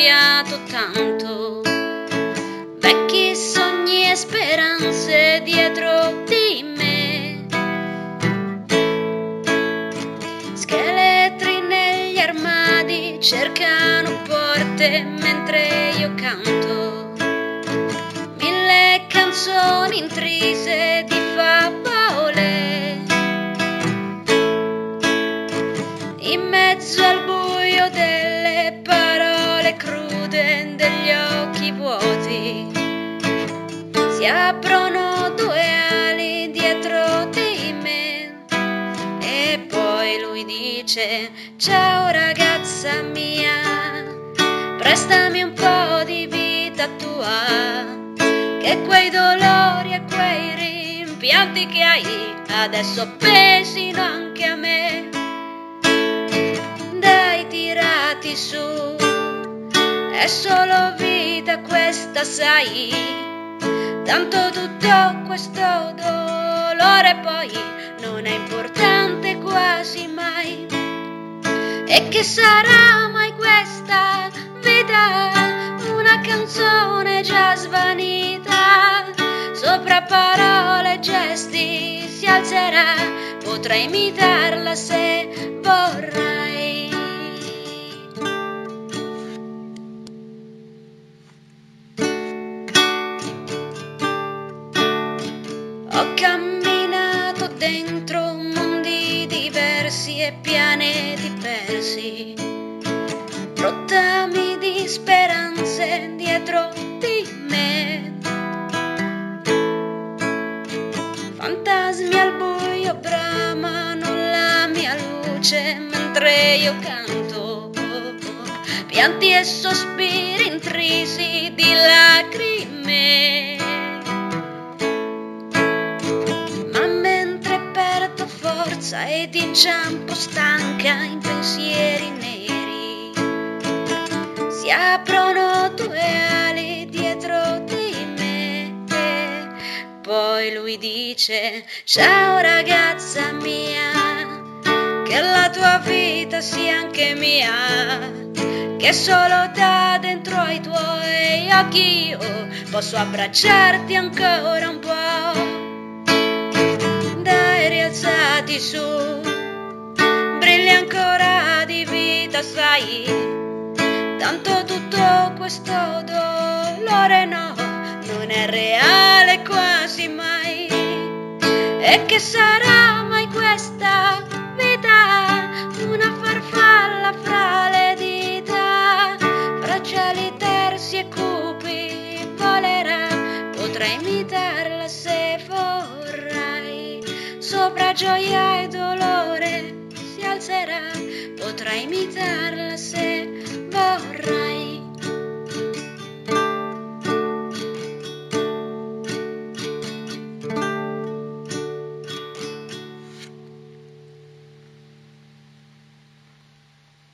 cambiato tanto. Vecchi sogni e speranze dietro di me. Scheletri negli armadi cercano porte mentre io canto. Mille canzoni intrise di si aprono due ali dietro di me. E poi lui dice, ciao ragazza mia, prestami un po' di vita tua, che quei dolori e quei rimpianti che hai adesso pesino anche a me. Dai tirati su, è solo vita questa sai, tanto tutto questo dolore poi non è importante quasi mai. E che sarà mai questa vita? Una canzone già svanita, sopra parole e gesti si alzerà, potrei imitarla se vorrai. Ho camminato dentro mondi diversi e pianeti persi, rottami di speranze dietro di me. Fantasmi al buio bramano la mia luce mentre io canto, pianti e sospiri intrisi di lacrime. Ed inciampo stanca in pensieri neri, si aprono due ali dietro di me. Poi lui dice, ciao ragazza mia, che la tua vita sia anche mia, che solo da dentro ai tuoi occhi io posso abbracciarti ancora un rialzati su, brilli ancora di vita, sai, tanto tutto questo dolore no, non è reale quasi mai, e che sarà mai questa vita, una farfalla fra le dita, bracciali tersi e cupi volerà, potrai imitarla gioia e dolore si alzerà, potrai imitarla se.